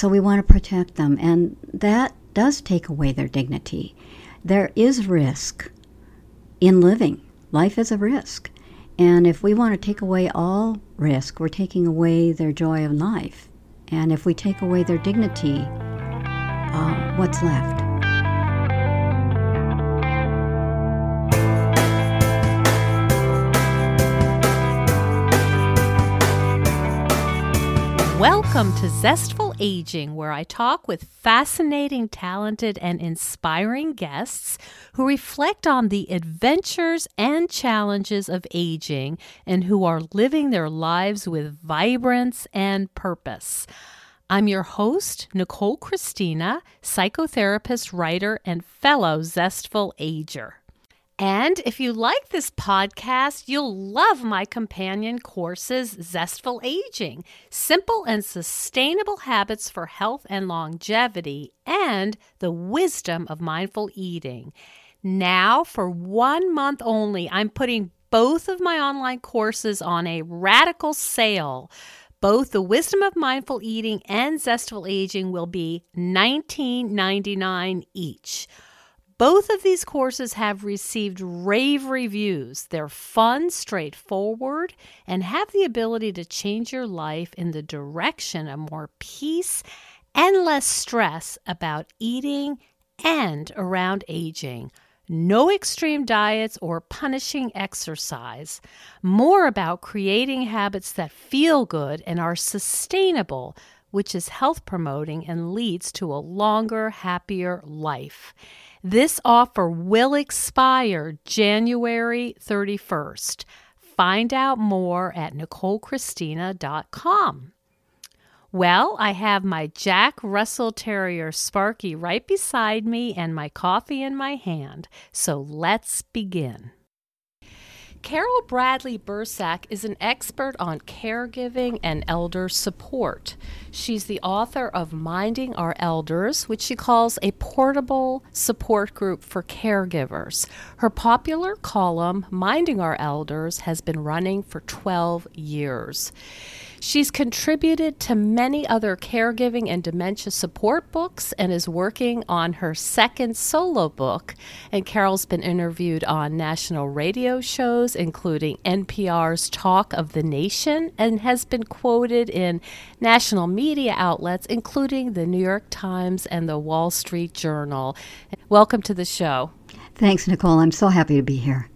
So we want to protect them, and that does take away their dignity. There is risk in living, life is a risk. And if we want to take away all risk, we're taking away their joy of life. And if we take away their dignity, uh, what's left? Welcome to Zestful Aging, where I talk with fascinating, talented, and inspiring guests who reflect on the adventures and challenges of aging and who are living their lives with vibrance and purpose. I'm your host, Nicole Christina, psychotherapist, writer, and fellow Zestful Ager. And if you like this podcast, you'll love my companion courses, Zestful Aging Simple and Sustainable Habits for Health and Longevity, and The Wisdom of Mindful Eating. Now, for one month only, I'm putting both of my online courses on a radical sale. Both the Wisdom of Mindful Eating and Zestful Aging will be $19.99 each. Both of these courses have received rave reviews. They're fun, straightforward, and have the ability to change your life in the direction of more peace and less stress about eating and around aging. No extreme diets or punishing exercise. More about creating habits that feel good and are sustainable, which is health promoting and leads to a longer, happier life. This offer will expire January 31st. Find out more at NicoleChristina.com. Well, I have my Jack Russell Terrier Sparky right beside me and my coffee in my hand. So let's begin. Carol Bradley Bursack is an expert on caregiving and elder support. She's the author of Minding Our Elders, which she calls a portable support group for caregivers. Her popular column, Minding Our Elders, has been running for 12 years. She's contributed to many other caregiving and dementia support books and is working on her second solo book. And Carol's been interviewed on national radio shows, including NPR's Talk of the Nation, and has been quoted in national media outlets, including the New York Times and the Wall Street Journal. Welcome to the show. Thanks, Nicole. I'm so happy to be here.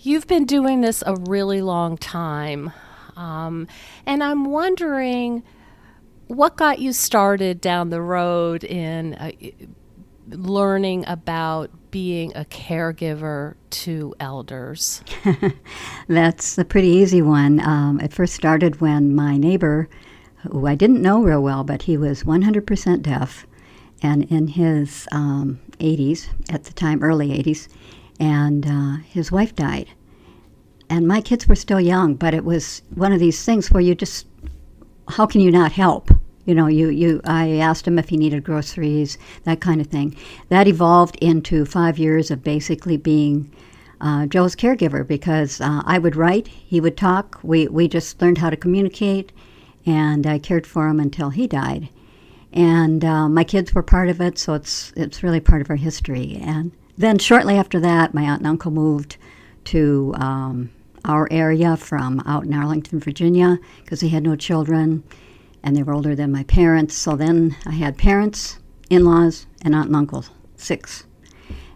You've been doing this a really long time. Um, and I'm wondering what got you started down the road in uh, learning about being a caregiver to elders? That's a pretty easy one. Um, it first started when my neighbor, who I didn't know real well, but he was 100% deaf and in his um, 80s, at the time, early 80s, and uh, his wife died and my kids were still young, but it was one of these things where you just, how can you not help? You know, you, you I asked him if he needed groceries, that kind of thing. That evolved into five years of basically being uh, Joe's caregiver because uh, I would write, he would talk. We, we just learned how to communicate, and I cared for him until he died. And uh, my kids were part of it, so it's, it's really part of our history. And then shortly after that, my aunt and uncle moved to um, our area from out in Arlington, Virginia, because he had no children and they were older than my parents. So then I had parents, in laws, and aunt and uncles, six.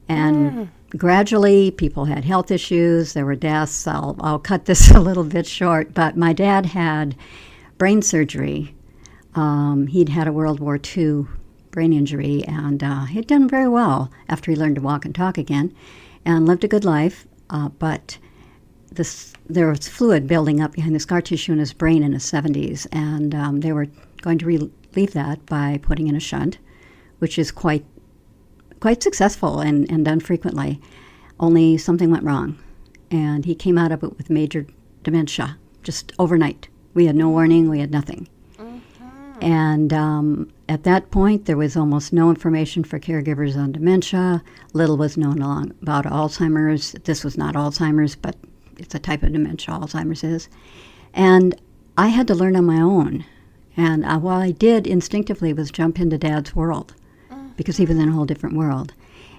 And mm. gradually, people had health issues, there were deaths. I'll, I'll cut this a little bit short, but my dad had brain surgery. Um, he'd had a World War II brain injury, and uh, he'd done very well after he learned to walk and talk again and lived a good life. Uh, but this there was fluid building up behind the scar tissue in his brain in his 70s, and um, they were going to relieve that by putting in a shunt, which is quite quite successful and, and done frequently. Only something went wrong, and he came out of it with major dementia just overnight. We had no warning. We had nothing. Mm-hmm. And um, at that point, there was almost no information for caregivers on dementia. Little was known along, about Alzheimer's. This was not Alzheimer's, but it's a type of dementia Alzheimer's is. And I had to learn on my own. And uh, what I did instinctively was jump into Dad's world because he was in a whole different world.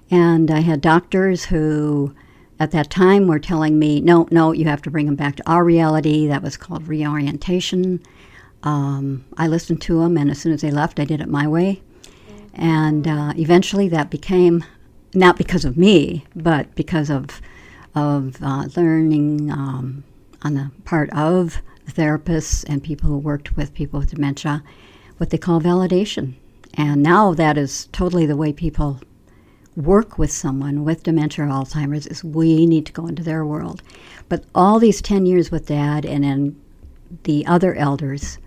And I had doctors who, at that time, were telling me, no, no, you have to bring him back to our reality. That was called reorientation. Um, I listened to them, and as soon as they left, I did it my way. And uh, eventually that became, not because of me, but because of, of uh, learning um, on the part of therapists and people who worked with people with dementia, what they call validation. And now that is totally the way people work with someone with dementia or Alzheimer's is we need to go into their world. But all these 10 years with dad and then the other elders,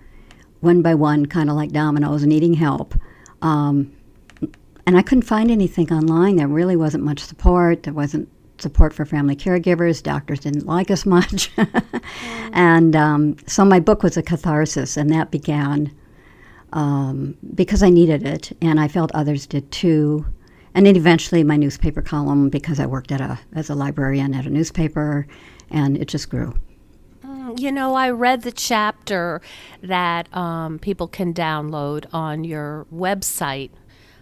one by one, kind of like dominoes, needing help. Um, and I couldn't find anything online. There really wasn't much support. There wasn't support for family caregivers. Doctors didn't like us much. and um, so my book was a catharsis, and that began um, because I needed it, and I felt others did too. And then eventually my newspaper column, because I worked at a, as a librarian at a newspaper, and it just grew. Mm, you know, I read the chapter that um, people can download on your website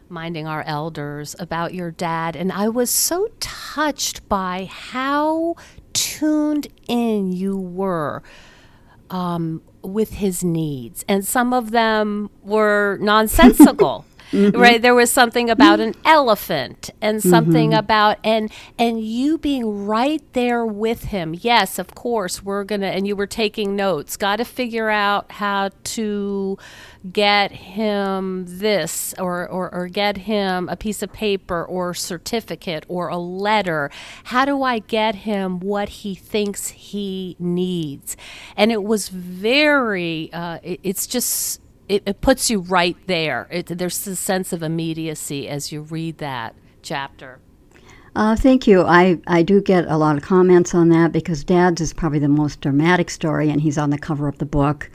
minding our elders about your dad and I was so touched by how tuned in you were um, with his needs. And some of them were nonsensical Mm-hmm. right? There was something about an elephant and something mm-hmm. about and and you being right there with him. Yes of course we're gonna and you were taking notes. Got to figure out how to get him this or, or or get him a piece of paper or certificate or a letter. How do i get him what he thinks he needs? And it was very uh, it, it's just it, it puts you right there. It, there's a sense of immediacy as you read that chapter. Uh, thank you. I, I do get a lot of comments on that because Dad's is probably the most dramatic story, and he's on the cover of the book.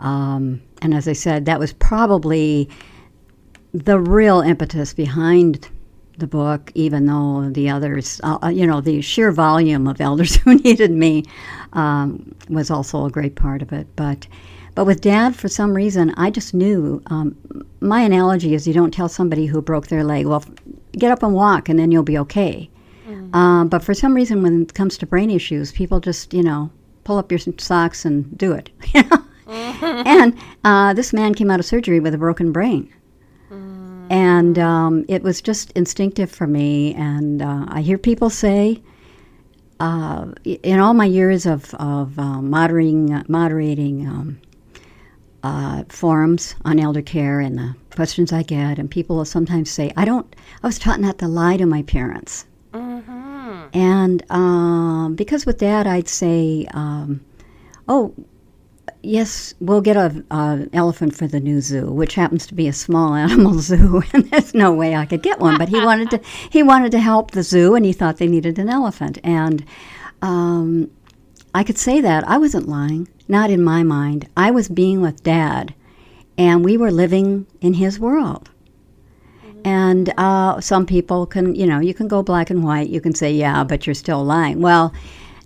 Um, and as I said, that was probably the real impetus behind the book, even though the others, uh, uh you know, the sheer volume of elders who needed me um, was also a great part of it. But but with dad, for some reason, I just knew. Um, my analogy is you don't tell somebody who broke their leg, well, get up and walk and then you'll be okay. Mm. Um, but for some reason, when it comes to brain issues, people just, you know, pull up your socks and do it. and uh, this man came out of surgery with a broken brain. Mm. And um, it was just instinctive for me. And uh, I hear people say, uh, in all my years of, of uh, moderating, moderating um, uh, forums on elder care and the questions I get, and people will sometimes say, "I don't. I was taught not to lie to my parents." Mm-hmm. And um, because with that, I'd say, um, "Oh, yes, we'll get a uh, elephant for the new zoo, which happens to be a small animal zoo, and there's no way I could get one." But he wanted to. He wanted to help the zoo, and he thought they needed an elephant, and um, I could say that I wasn't lying. Not in my mind. I was being with dad, and we were living in his world. Mm-hmm. And uh, some people can, you know, you can go black and white. You can say, yeah, but you're still lying. Well,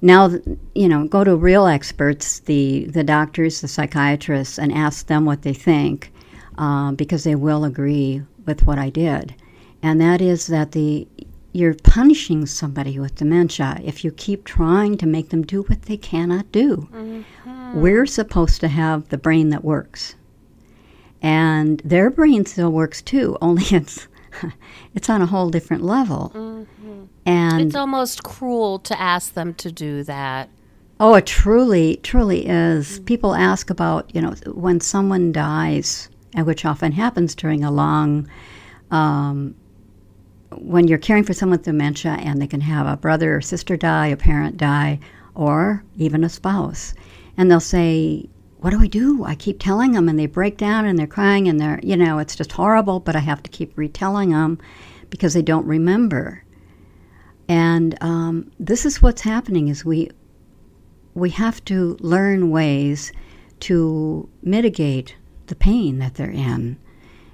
now, you know, go to real experts, the, the doctors, the psychiatrists, and ask them what they think uh, because they will agree with what I did. And that is that the you're punishing somebody with dementia if you keep trying to make them do what they cannot do. Mm-hmm. We're supposed to have the brain that works. And their brain still works too, only it's it's on a whole different level. Mm-hmm. And it's almost cruel to ask them to do that. Oh, it truly, truly is. Mm-hmm. People ask about, you know, when someone dies, and which often happens during a long um, when you're caring for someone with dementia and they can have a brother or sister die, a parent die, or even a spouse, and they'll say, What do I do? I keep telling them, and they break down and they're crying, and they're, you know, it's just horrible, but I have to keep retelling them because they don't remember. And um, this is what's happening: is we we have to learn ways to mitigate the pain that they're in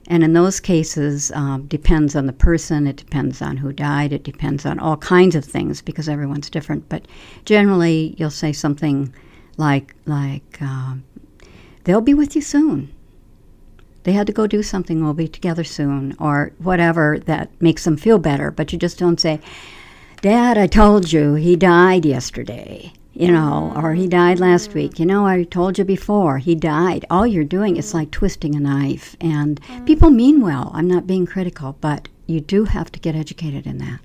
and in those cases, um, depends on the person, it depends on who died, it depends on all kinds of things because everyone's different. But generally, you'll say something like, like um, they'll be with you soon. They had to go do something. We'll be together soon, or whatever that makes them feel better. But you just don't say, Dad, I told you he died yesterday, you know, or he died last Mm. week. You know, I told you before he died. All you're doing is like twisting a knife. And people mean well. I'm not being critical, but you do have to get educated in that.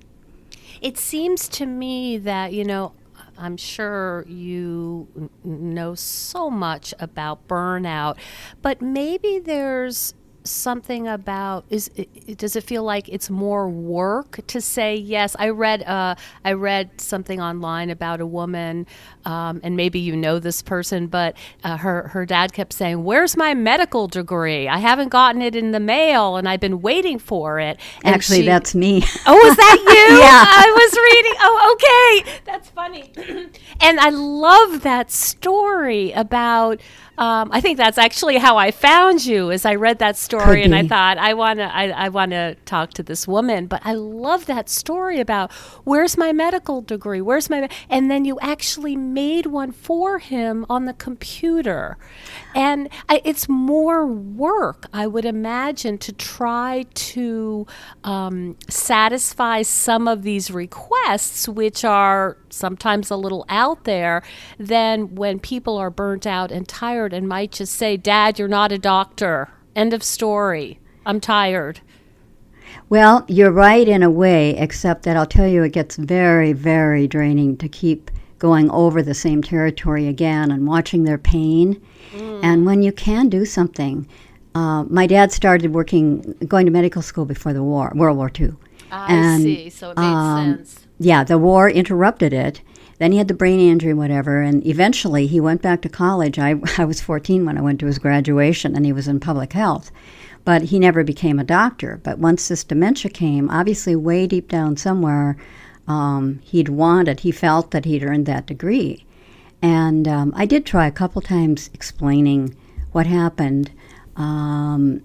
It seems to me that, you know, I'm sure you n- know so much about burnout, but maybe there's something about is it, does it feel like it's more work to say yes i read uh, i read something online about a woman um, and maybe you know this person but uh, her her dad kept saying where's my medical degree i haven't gotten it in the mail and i've been waiting for it and Actually, she- that's me. Oh, is that you? Yeah. I was reading. Oh, okay. That's funny. and I love that story about. Um, I think that's actually how I found you. As I read that story, and I thought I want to. I, I want to talk to this woman. But I love that story about where's my medical degree? Where's my? And then you actually made one for him on the computer, and I, it's more work. I would imagine to try to um, satisfy some of these requests, which are sometimes a little out there, than when people are burnt out and tired and might just say, Dad, you're not a doctor. End of story. I'm tired. Well, you're right in a way, except that I'll tell you it gets very, very draining to keep going over the same territory again and watching their pain. And when you can do something, uh, my dad started working, going to medical school before the war, World War II. I And, see. So it made um, sense. Yeah, the war interrupted it. Then he had the brain injury, whatever, and eventually he went back to college. I, I was 14 when I went to his graduation, and he was in public health. But he never became a doctor. But once this dementia came, obviously, way deep down somewhere, um, he'd wanted, he felt that he'd earned that degree. And um, I did try a couple times explaining what happened. Um,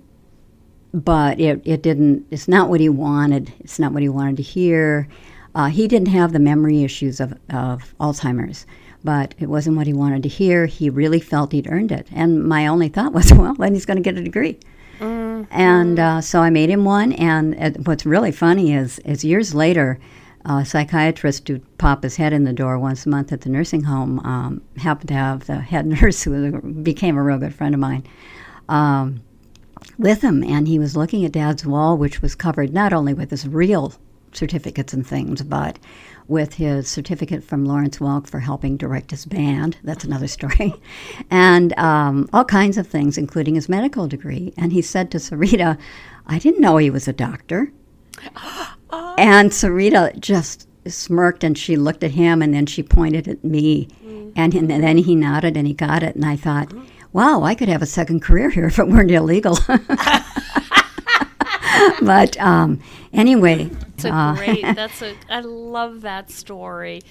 but it, it didn't it's not what he wanted it's not what he wanted to hear uh, he didn't have the memory issues of, of alzheimer's but it wasn't what he wanted to hear. He really felt he'd earned it. And my only thought was well then he's going to get a degree. And uh, so i made him one and uh, what's really funny is is years later a psychiatrist would pop his head in the door once a month at the nursing home um, happened to have the head nurse who became a real good friend of mine um, with him, and he was looking at Dad's wall, which was covered not only with his real certificates and things, but with his certificate from Lawrence Welk for helping direct his band. That's another story. and um, all kinds of things, including his medical degree. And he said to Sarita, I didn't know he was a doctor. And Sarita just smirked and she looked at him and then she pointed at me. And, and then he nodded and he got it. And I thought, wow, I could have a second career here if it weren't illegal. but um, anyway, That's a uh, great. That's a. I love that story.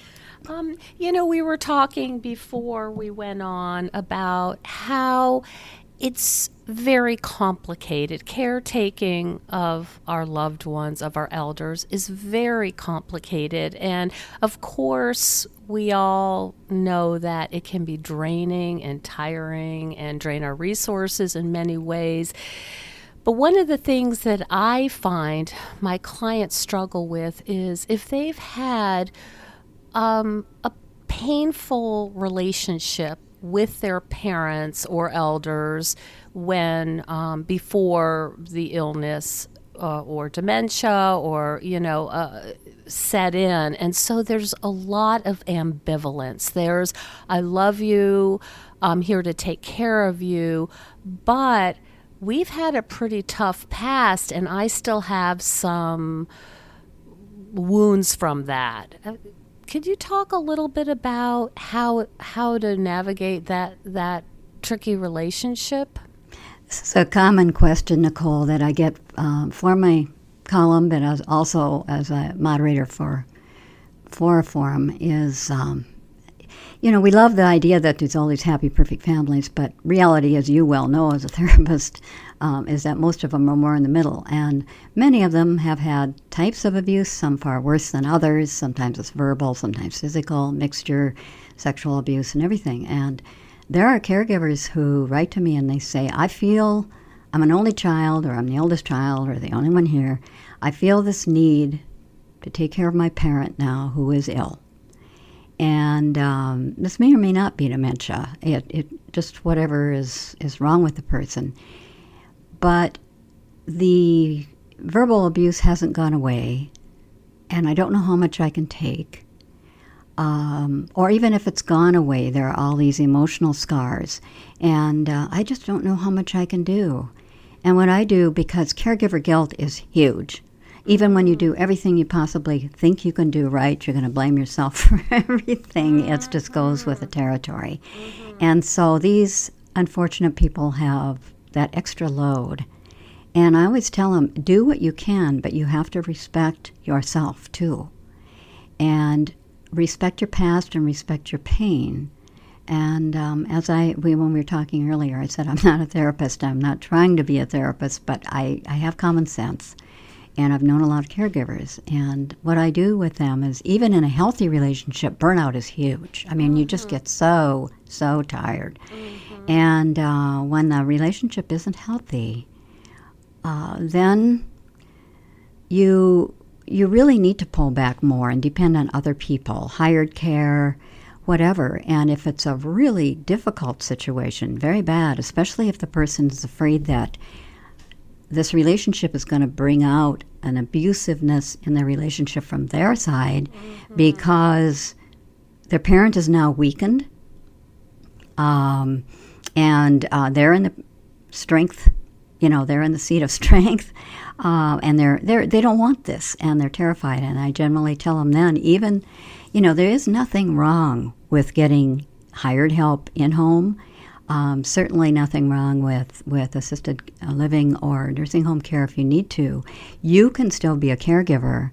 Um, you know, we were talking before we went on about how it's very complicated. Caretaking of our loved ones, of our elders, is very complicated. And of course, we all know that it can be draining and tiring and drain our resources in many ways. But one of the things that I find my clients struggle with is if they've had um, a painful relationship with their parents or elders when um, before the illness uh, or dementia or you know uh, set in. And so there's a lot of ambivalence. There's i love you. I'm here to take care of you. But we've had a pretty tough past and i still have some wounds from that Uh, could you talk a little bit about how how to navigate that that tricky relationship this is a common question, Nicole, that I get um, for my column, but as also as a moderator for for a forum is. Um, you know, we love the idea that there's all these happy, perfect families, but reality, as you well know as a therapist, um, is that most of them are more in the middle. And many of them have had types of abuse, some far worse than others. Sometimes it's verbal, sometimes physical, mixture, sexual abuse, and everything. And there are caregivers who write to me and they say, I feel I'm an only child, or I'm the oldest child, or the only one here. I feel this need to take care of my parent now who is ill. And um, this may or may not be dementia. It, it just whatever is, is wrong with the person. But the verbal abuse hasn't gone away, and I don't know how much I can take. Um, or even if it's gone away, there are all these emotional scars, and uh, I just don't know how much I can do. And what I do, because caregiver guilt is huge, even when you do everything you possibly think you can do right, you're going to blame yourself for everything. It just goes with the territory. And so these unfortunate people have that extra load. And I always tell them do what you can, but you have to respect yourself too. And respect your past and respect your pain. And um, as I, we, when we were talking earlier, I said I'm not a therapist. I'm not trying to be a therapist, but I, I have common sense and I've known a lot of caregivers. And what I do with them is, even in a healthy relationship, burnout is huge. I mean, mm-hmm. you just mm-hmm. get so, so tired. Mm-hmm. And uh, when the relationship isn't healthy, uh, then you you really need to pull back more and depend on other people, hired care, whatever. And if it's a really difficult situation, very bad, especially if the person is afraid that this relationship is going to bring out an abusiveness in the relationship from their side mm-hmm. because their parent is now weakened um, and uh, they're in the strength you know they're in the seat of strength uh, and they're, they're they don't want this and they're terrified and i generally tell them then even you know there is nothing wrong with getting hired help in home um, certainly nothing wrong with, with assisted uh, living or nursing home care if you need to. You can still be a caregiver.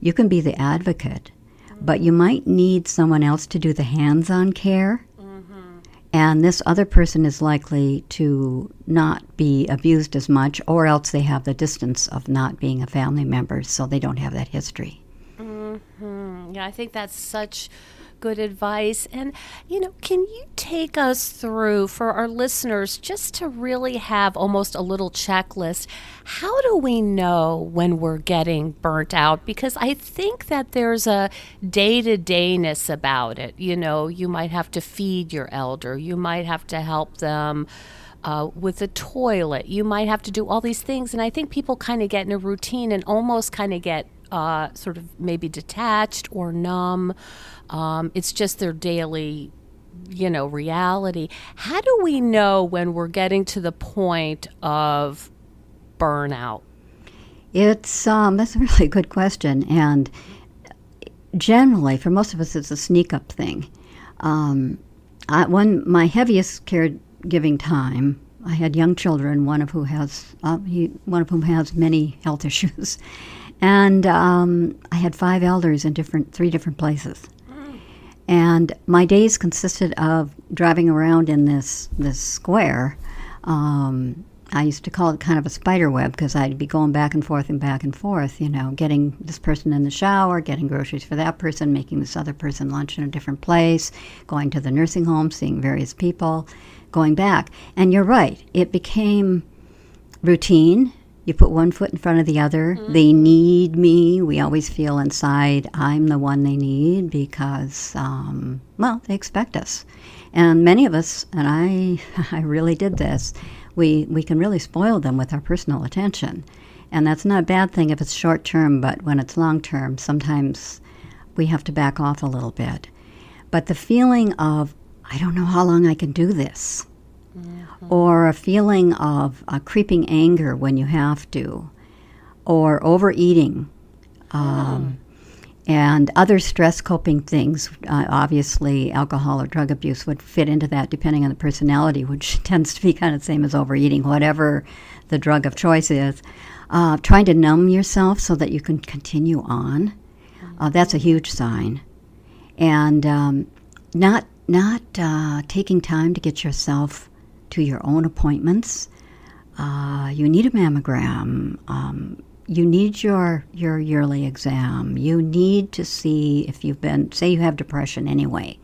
You can be the advocate, but you might need someone else to do the hands on care. Mm-hmm. And this other person is likely to not be abused as much, or else they have the distance of not being a family member, so they don't have that history. Mm-hmm. Yeah, I think that's such good advice. And, you know, can you take us through for our listeners just to really have almost a little checklist? How do we know when we're getting burnt out? Because I think that there's a day to dayness about it. You know, you might have to feed your elder, you might have to help them. Uh, with the toilet, you might have to do all these things. And I think people kind of get in a routine and almost kind of get uh, sort of maybe detached or numb. Um, it's just their daily, you know, reality. How do we know when we're getting to the point of burnout? It's um, that's a really good question, and generally, for most of us, it's a sneak up thing. Um, I, one my heaviest caregiving time, I had young children, one of who has uh, he, one of whom has many health issues, and um, I had five elders in different three different places. And my days consisted of driving around in this this square. Um, I used to call it kind of a spider web because I'd be going back and forth and back and forth, you know, getting this person in the shower, getting groceries for that person, making this other person lunch in a different place, going to the nursing home, seeing various people, going back. And you're right, it became routine you put one foot in front of the other. Mm-hmm. They need me. We always feel inside I'm the one they need because, um, well, they expect us. And many of us, and I, I really did this, we, we can really spoil them with our personal attention. And that's not a bad thing if it's short term, but when it's long term, sometimes we have to back off a little bit. But the feeling of, I don't know how long I can do this mm-hmm. or a feeling of a creeping anger when you have to, or overeating, um, mm. and other stress coping things. Uh, obviously, alcohol or drug abuse would fit into that depending on the personality, which tends to be kind of the same as overeating, whatever the drug of choice is. Uh, trying to numb yourself so that you can continue on. Uh, that's a huge sign. And um, not not uh, taking time to get yourself to your own appointments. Uh, you need a mammogram. Um, you need your your yearly exam. You need to see if you've been say you have depression anyway.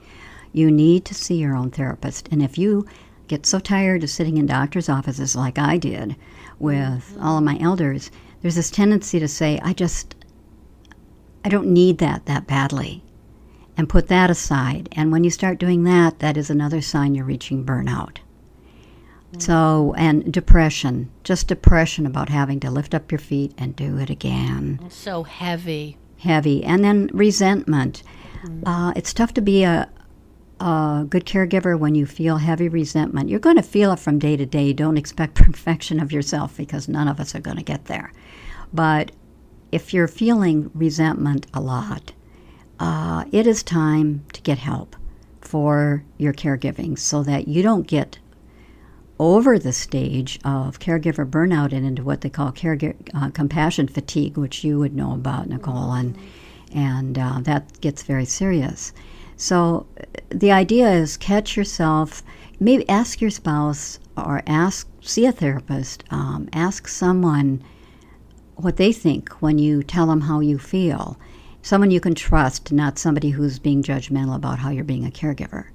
You need to see your own therapist. And if you get so tired of sitting in doctors' offices like I did, with all of my elders, there's this tendency to say, I just, I don't need that that badly, and put that aside. And when you start doing that, that is another sign you're reaching burnout. So, and depression, just depression about having to lift up your feet and do it again. So heavy. Heavy. And then resentment. Uh, it's tough to be a, a good caregiver when you feel heavy resentment. You're going to feel it from day to day. Don't expect perfection of yourself because none of us are going to get there. But if you're feeling resentment a lot, uh, it is time to get help for your caregiving so that you don't get over the stage of caregiver burnout and into what they call caregiver uh, compassion fatigue, which you would know about, Nicole, and and uh, that gets very serious. So the idea is catch yourself. Maybe ask your spouse or ask see a therapist. Um, ask someone what they think when you tell them how you feel. Someone you can trust, not somebody who's being judgmental about how you're being a caregiver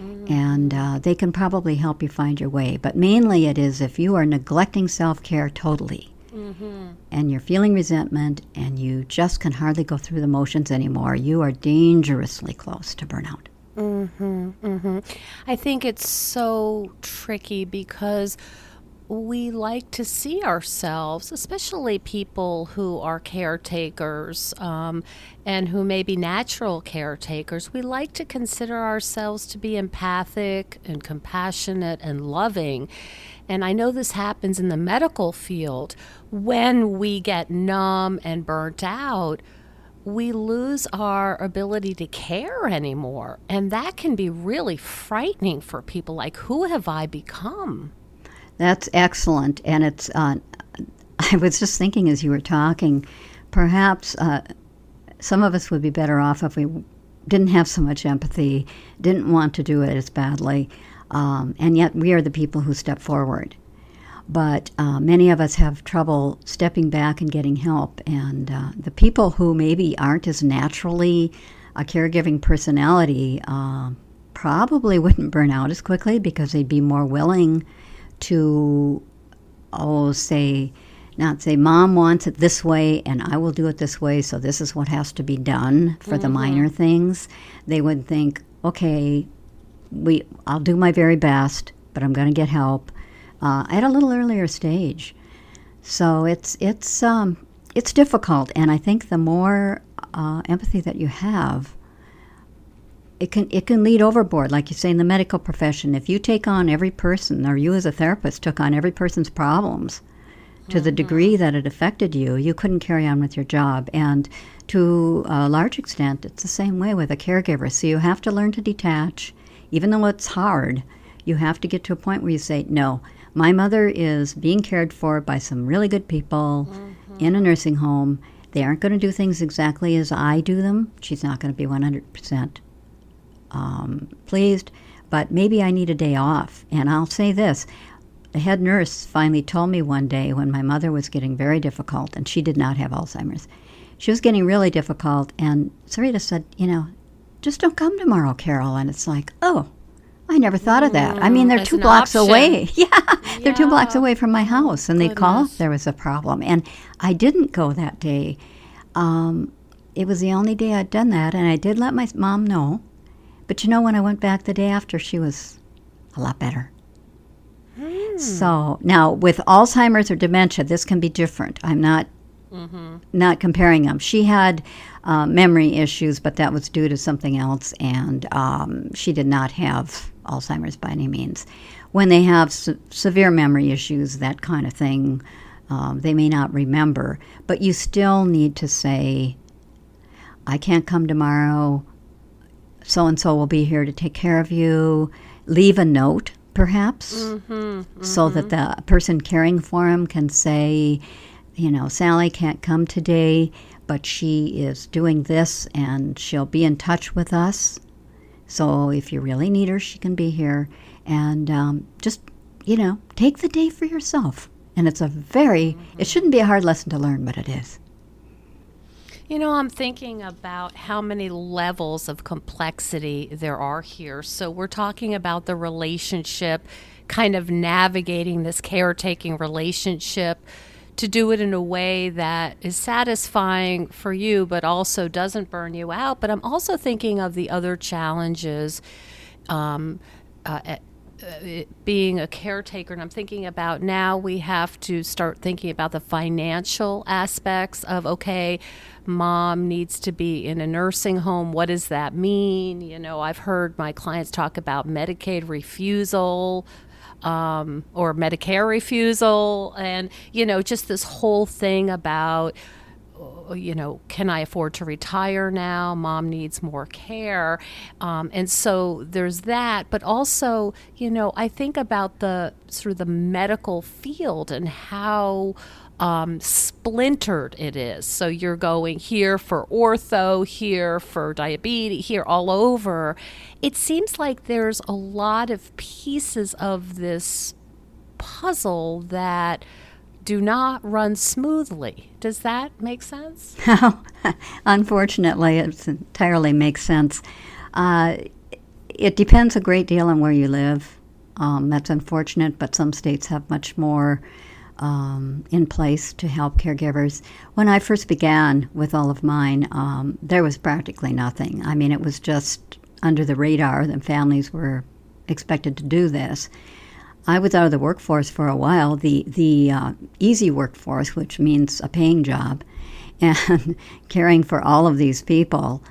and uh, they can probably help you find your way. But mainly, it is if you are neglecting self care totally, mm-hmm. and you're feeling resentment, and you just can hardly go through the motions anymore, you are dangerously close to burnout. Mm-hmm. Mm-hmm. I think it's so tricky because we like to see ourselves, especially people who are caretakers um, and who may be natural caretakers, we like to consider ourselves to be empathic and compassionate and loving. And I know this happens in the medical field. When we get numb and burnt out, we lose our ability to care anymore. And that can be really frightening for people. Like, who have I become? That's excellent. And it's, uh, I was just thinking as you were talking, perhaps uh, some of us would be better off if we didn't have so much empathy, didn't want to do it as badly, um, and yet we are the people who step forward. But uh, many of us have trouble stepping back and getting help. And uh, the people who maybe aren't as naturally a caregiving personality uh, probably wouldn't burn out as quickly because they'd be more willing to, oh, say, not say, Mom wants it this way and I will do it this way, so this is what has to be done for the minor things. They would think, okay, we, I'll do my very best, but I'm going to get help uh, at a little earlier stage. So it's it's um, it's difficult, and I think the more uh, empathy that you have, it can it can lead overboard, like you say in the medical profession. If you take on every person, or you as a therapist took on every person's problems to the mm-hmm. degree that it affected you, you couldn't carry on with your job. And to a large extent, it's the same way with a caregiver. So you have to learn to detach, even though it's hard. You have to get to a point where you say, "No, my mother is being cared for by some really good people mm-hmm. in a nursing home." They aren't going to do things exactly as I do them. She's not going to be 100% um, pleased, but maybe I need a day off. And I'll say this the head nurse finally told me one day when my mother was getting very difficult, and she did not have Alzheimer's. She was getting really difficult, and Sarita said, You know, just don't come tomorrow, Carol. And it's like, Oh, I never thought of that. I mean, they're as two blocks option. away. Yeah, they're two blocks away from my house, and they'd call if there was a problem. And I didn't go that day. Um, it was the only day I'd done that, and I did let my mom know. But you know, when I went back the day after, she was a lot better. So now with Alzheimer's or dementia, this can be different. I'm not not comparing them. She had uh, memory issues, but that was due to something else, and um, she did not have Alzheimer's by any means. When they have se- severe memory issues, that kind of thing, um, they may not remember, but you still need to say, I can't come tomorrow. So and so will be here to take care of you. Leave a note, perhaps, mm-hmm, so that mm-hmm. the person caring for him can say, you know, Sally can't come today, but she is doing this and she'll be in touch with us. So if you really need her, she can be here. And um, just, you know, take the day for yourself. And it's a very, it mm-hmm. shouldn't be a hard lesson to learn, but it is. You know, I'm thinking about how many levels of complexity there are here. So, we're talking about the relationship kind of navigating this caretaking relationship to do it in a way that is satisfying for you, but also doesn't burn you out. But I'm also thinking of the other challenges. Um, uh, being a caretaker, and I'm thinking about now we have to start thinking about the financial aspects of okay, mom needs to be in a nursing home. What does that mean? You know, I've heard my clients talk about Medicaid refusal. Um, or Medicare refusal, and you know, just this whole thing about uh, you know, can I afford to retire now? Mom needs more care. Um, and so there's that. But also, you know, I think about the sort of the medical field and how um, splintered it is. So you're going here for ortho, here for diabetes, here all over. It seems like there's a lot of pieces of this puzzle that do not run smoothly. Does that make sense? No, Unfortunately, it entirely makes sense. Uh, it depends a great deal on where you live. Um, that's unfortunate, but some states have much more um, in place to help caregivers. When I first began with all of mine, um, there was practically nothing. I mean, it was just under the radar that families were expected to do this. I was out of the workforce for a while, the the uh, easy workforce, which means a paying job, and caring for all of these people.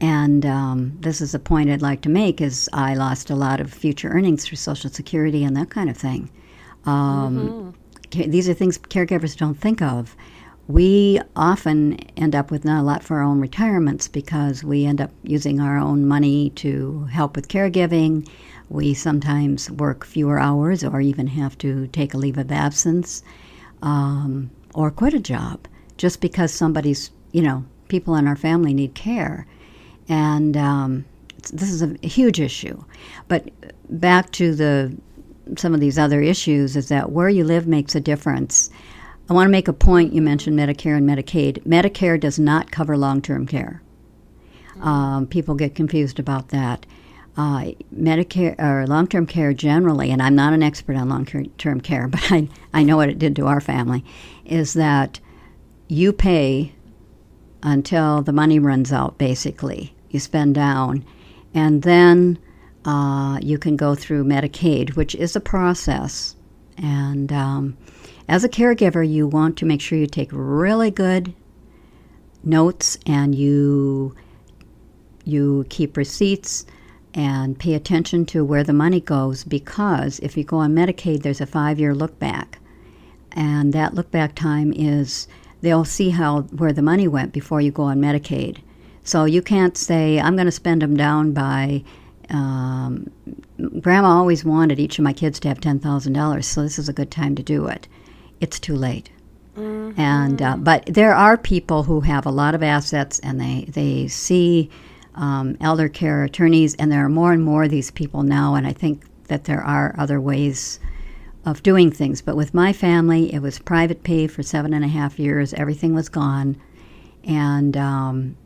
And um, this is a point I'd like to make: is I lost a lot of future earnings through Social Security and that kind of thing. Um, mm-hmm. These are things caregivers don't think of. We often end up with not a lot for our own retirements because we end up using our own money to help with caregiving we sometimes work fewer hours or even have to take a leave of absence um, or quit a job just because somebody's, you know, people in our family need care. And um, this is a huge issue. But back to the some of these other issues is that where you live makes a difference. I want to make a point. You mentioned Medicare and Medicaid. Medicare does not cover long term care. Um, people get confused about that uh, Medicare or long term care generally, and I'm not an expert on long term care, but I, I know what it did to our family, is that you pay until the money runs out, basically. You spend down, and then uh, you can go through Medicaid, which is a process. And um, as a caregiver, you want to make sure you take really good notes and you you keep receipts and pay attention to where the money goes because if you go on Medicaid, there's a five year look back. And that look back time is they'll see how where the money went before you go on Medicaid. So you can't say, I'm going to spend them down by. Um, Grandma always wanted each of my kids to have $10,000, so this is a good time to do it. It's too late. Mm-hmm. And uh, but there are people who have a lot of assets and they they see um, elder care attorneys, and there are more and more of these people now, and I think that there are other ways of doing things. But with my family, it was private pay for seven and a half years. Everything was gone. And um,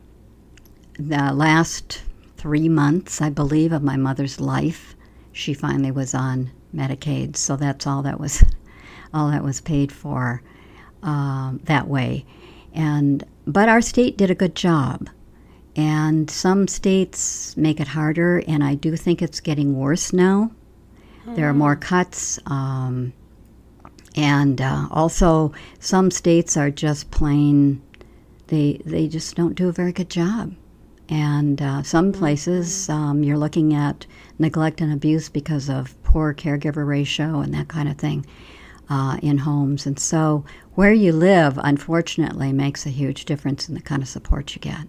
the last three months, I believe, of my mother's life, she finally was on Medicaid. So that's all that was, all that was paid for um, that way. And but our state did a good job. And some states make it harder, and I do think it's getting worse now. Mm-hmm. There are more cuts. Um, and uh, also, some states are just plain, they, they just don't do a very good job. And uh, some places um, you're looking at neglect and abuse because of poor caregiver ratio and that kind of thing uh, in homes. And so, where you live, unfortunately, makes a huge difference in the kind of support you get.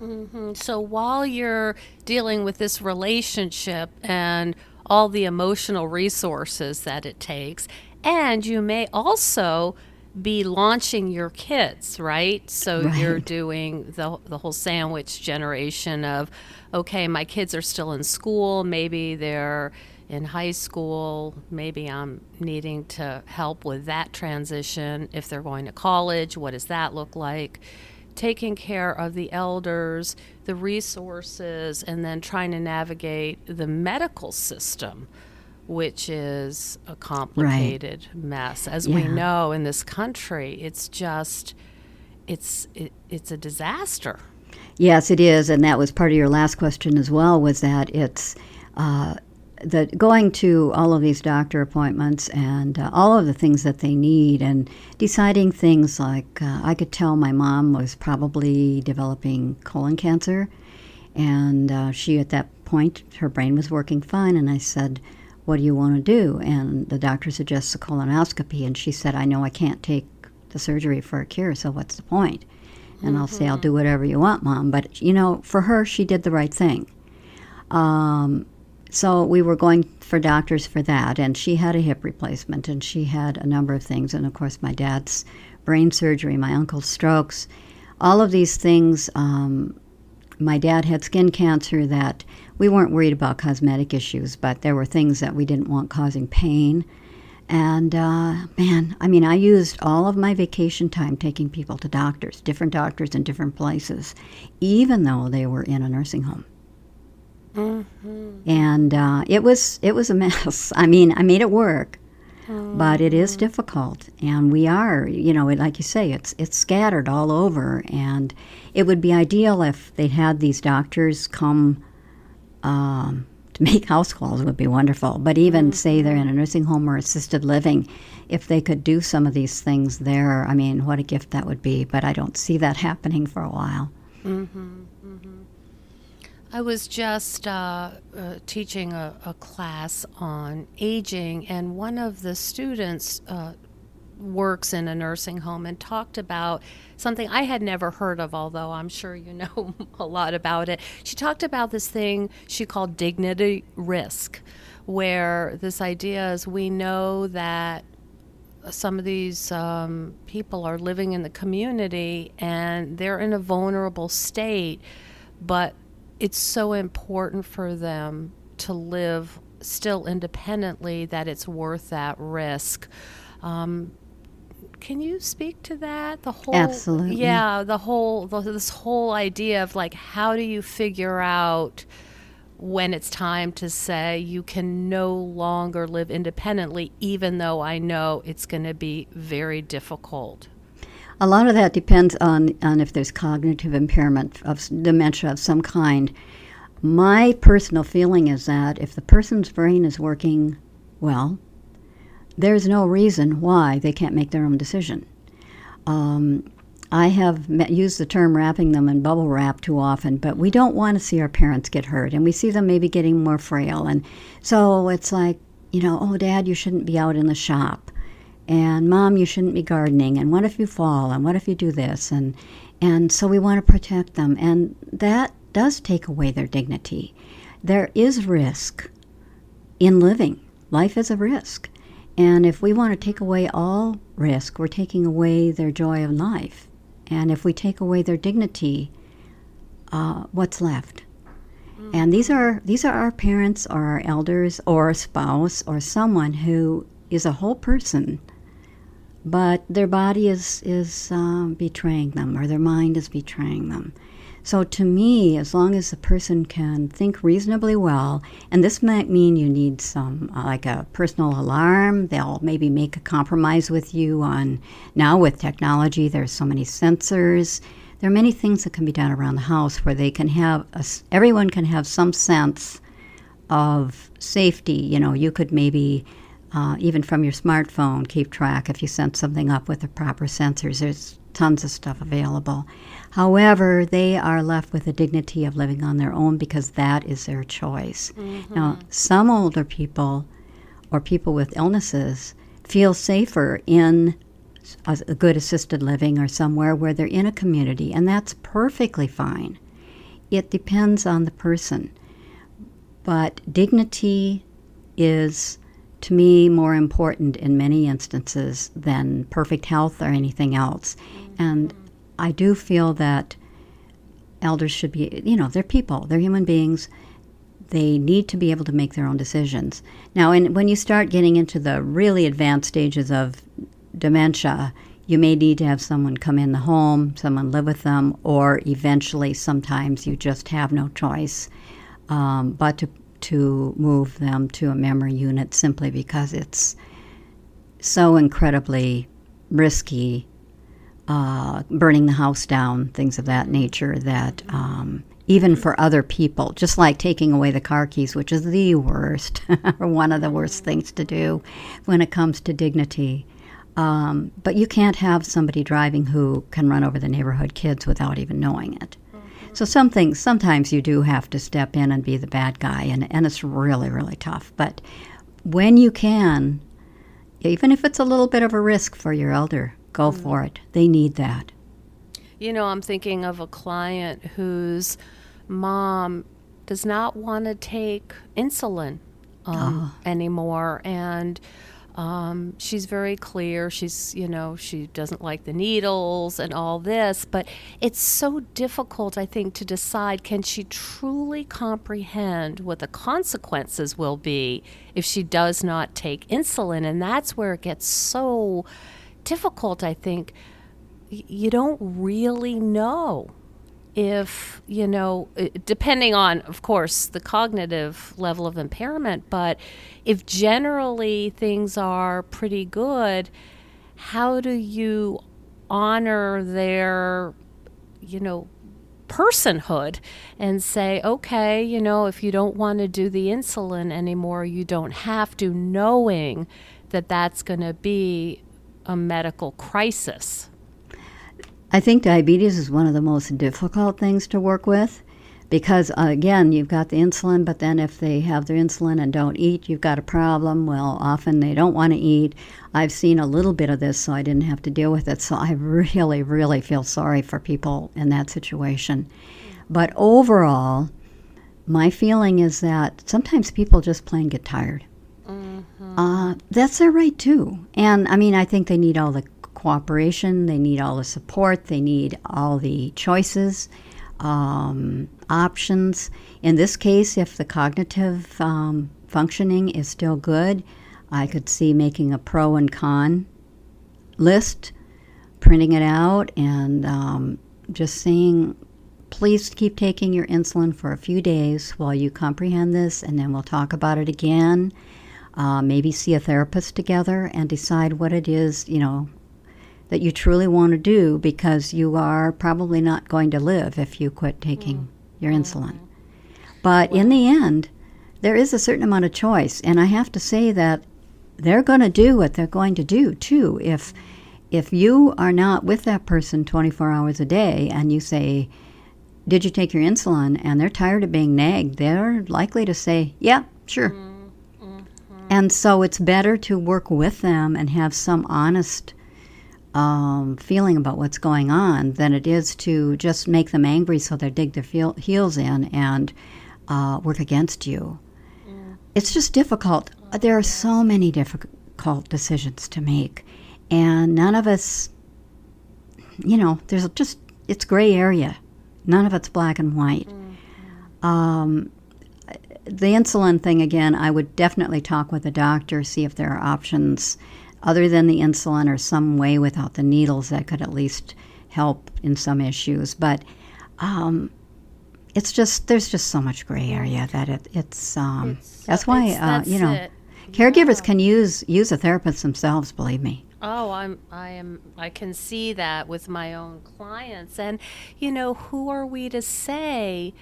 Mm-hmm. So while you're dealing with this relationship and all the emotional resources that it takes, and you may also be launching your kids, right? So right. you're doing the the whole sandwich generation of okay, my kids are still in school, maybe they're in high school, maybe I'm needing to help with that transition if they're going to college, what does that look like? Taking care of the elders, the resources, and then trying to navigate the medical system which is a complicated right. mess. As yeah. we know in this country, it's just it's it, it's a disaster. Yes, it is, and that was part of your last question as well. Was that it's uh, the going to all of these doctor appointments and uh, all of the things that they need, and deciding things like uh, I could tell my mom was probably developing colon cancer, and uh, she at that point her brain was working fine, and I said, "What do you want to do?" And the doctor suggests a colonoscopy, and she said, "I know I can't take the surgery for a cure, so what's the point?" And mm-hmm. I'll say, "I'll mm-hmm. do whatever you want, mom." But you know, for her, she did the right thing. Um, so we were going for doctors for that, and she had a hip replacement, and she had a number of things, and of course my dad's brain surgery, my uncle's strokes, all of these things. Um, my dad had skin cancer that we weren't worried about cosmetic issues, but there were things that we didn't want causing pain. And uh, man, I mean, I used all of my vacation time taking people to doctors, different doctors in different places, even though they were in a nursing home. Mm-hmm. And uh, it was it was a mess. I mean, I made it work, mm-hmm. but it is difficult, and we are, you know, like you say, it's it's scattered all over, and it would be ideal if they had these doctors come. Um, to make house calls would be wonderful. But even mm-hmm. say they're in a nursing home or assisted living, if they could do some of these things there, I mean, what a gift that would be. But I don't see that happening for a while. Mm-hmm. I was just uh, uh, teaching a, a, class on aging, and one of the students uh, works in a nursing home and talked about something I had never heard of, although I'm sure you know a lot about it. She talked about this thing she called dignity risk, where this idea is we know that some of these um, people are living in the community and they're in a vulnerable state, but it's so important for them to live still independently that it's worth that risk. Um, can you speak to that? The whole absolutely, yeah, the whole the, this whole idea of like how do you figure out when it's time to say you can no longer live independently, even though I know it's going to be very difficult. A lot of that depends on, on if there's cognitive impairment of dementia of some kind. My personal feeling is that if the person's brain is working well, there's no reason why they can't make their own decision. Um, I have met, used the term wrapping them in bubble wrap too often, but we don't want to see our parents get hurt, and we see them maybe getting more frail. And so it's like, you know, oh, dad, you shouldn't be out in the shop and mom you shouldn't be gardening and what if you fall and what if you do this? And and so we want to protect them and that does take away their dignity. There is risk in living. Life is a risk. And if we want to take away all risk we're taking away their joy of life. And if we take away their dignity uh, what's left? And these are these are our parents or our elders or a spouse or someone who is a whole person but their body is is um, betraying them or their mind is betraying them. So to me, as long as the person can think reasonably well, and this might mean you need some uh, like a personal alarm. They'll maybe make a compromise with you on now with technology. There's so many sensors. There are many things that can be done around the house where they can have a, everyone can have some sense of safety. You know, you could maybe uh, even from your smartphone, keep track if you send something up with the proper sensors. There's tons of stuff available. However, they are left with the dignity of living on their own because that is their choice. Mm-hmm. Now, some older people or people with illnesses feel safer in a, a good assisted living or somewhere where they're in a community, and that's perfectly fine. It depends on the person. But dignity is to me more important in many instances than perfect health or anything else. Mm-hmm. And I do feel that elders should be, you know, they're people, they're human beings. They need to be able to make their own decisions. Now, in, when you start getting into the really advanced stages of dementia, you may need to have someone come in the home, someone live with them, or eventually sometimes you just have no choice um, but to to move them to a memory unit simply because it's so incredibly risky, uh, burning the house down, things of that nature, that um, even for other people, just like taking away the car keys, which is the worst, or one of the worst things to do when it comes to dignity. Um, but you can't have somebody driving who can run over the neighborhood kids without even knowing it. So some things, sometimes you do have to step in and be the bad guy, and, and it's really, really tough. But when you can, even if it's a little bit of a risk for your elder, go mm. for it. They need that. You know, I'm thinking of a client whose mom does not want to take insulin um, oh. anymore, and um, she's very clear. She's, you know, she doesn't like the needles and all this, but it's so difficult, I think, to decide can she truly comprehend what the consequences will be if she does not take insulin? And that's where it gets so difficult, I think. You don't really know if, you know, depending on, of course, the cognitive level of impairment, but if generally things are pretty good, how do you honor their, you know, personhood and say, okay, you know, if you don't want to do the insulin anymore, you don't have to, knowing that that's going to be a medical crisis? I think diabetes is one of the most difficult things to work with because, uh, again, you've got the insulin, but then if they have their insulin and don't eat, you've got a problem. Well, often they don't want to eat. I've seen a little bit of this, so I didn't have to deal with it. So I really, really feel sorry for people in that situation. But overall, my feeling is that sometimes people just plain get tired. Mm-hmm. Uh, that's their right too. And I mean, I think they need all the cooperation, they need all the support, they need all the choices, um, options. In this case, if the cognitive um, functioning is still good, I could see making a pro and con list, printing it out, and um, just saying, please keep taking your insulin for a few days while you comprehend this, and then we'll talk about it again. Uh, maybe see a therapist together and decide what it is, you know, that you truly want to do because you are probably not going to live if you quit taking mm. your insulin. Mm. But in the end, there is a certain amount of choice, and I have to say that they're going to do what they're going to do too. If if you are not with that person 24 hours a day and you say, "Did you take your insulin?" and they're tired of being nagged, they're likely to say, "Yeah, sure." Mm-hmm. And so it's better to work with them and have some honest um, feeling about what's going on than it is to just make them angry so they dig their feel- heels in and uh, work against you. Mm. It's just difficult. There are so many difficult decisions to make, and none of us, you know, there's just, it's gray area. None of it's black and white. Mm-hmm. Um, the insulin thing, again, I would definitely talk with a doctor, see if there are options other than the insulin or some way without the needles that could at least help in some issues. But um, it's just there's just so much gray area that it, it's, um, it's that's why it's, uh, that's you know it. caregivers yeah. can use use a therapist themselves. Believe me. Oh, I'm I am I can see that with my own clients, and you know who are we to say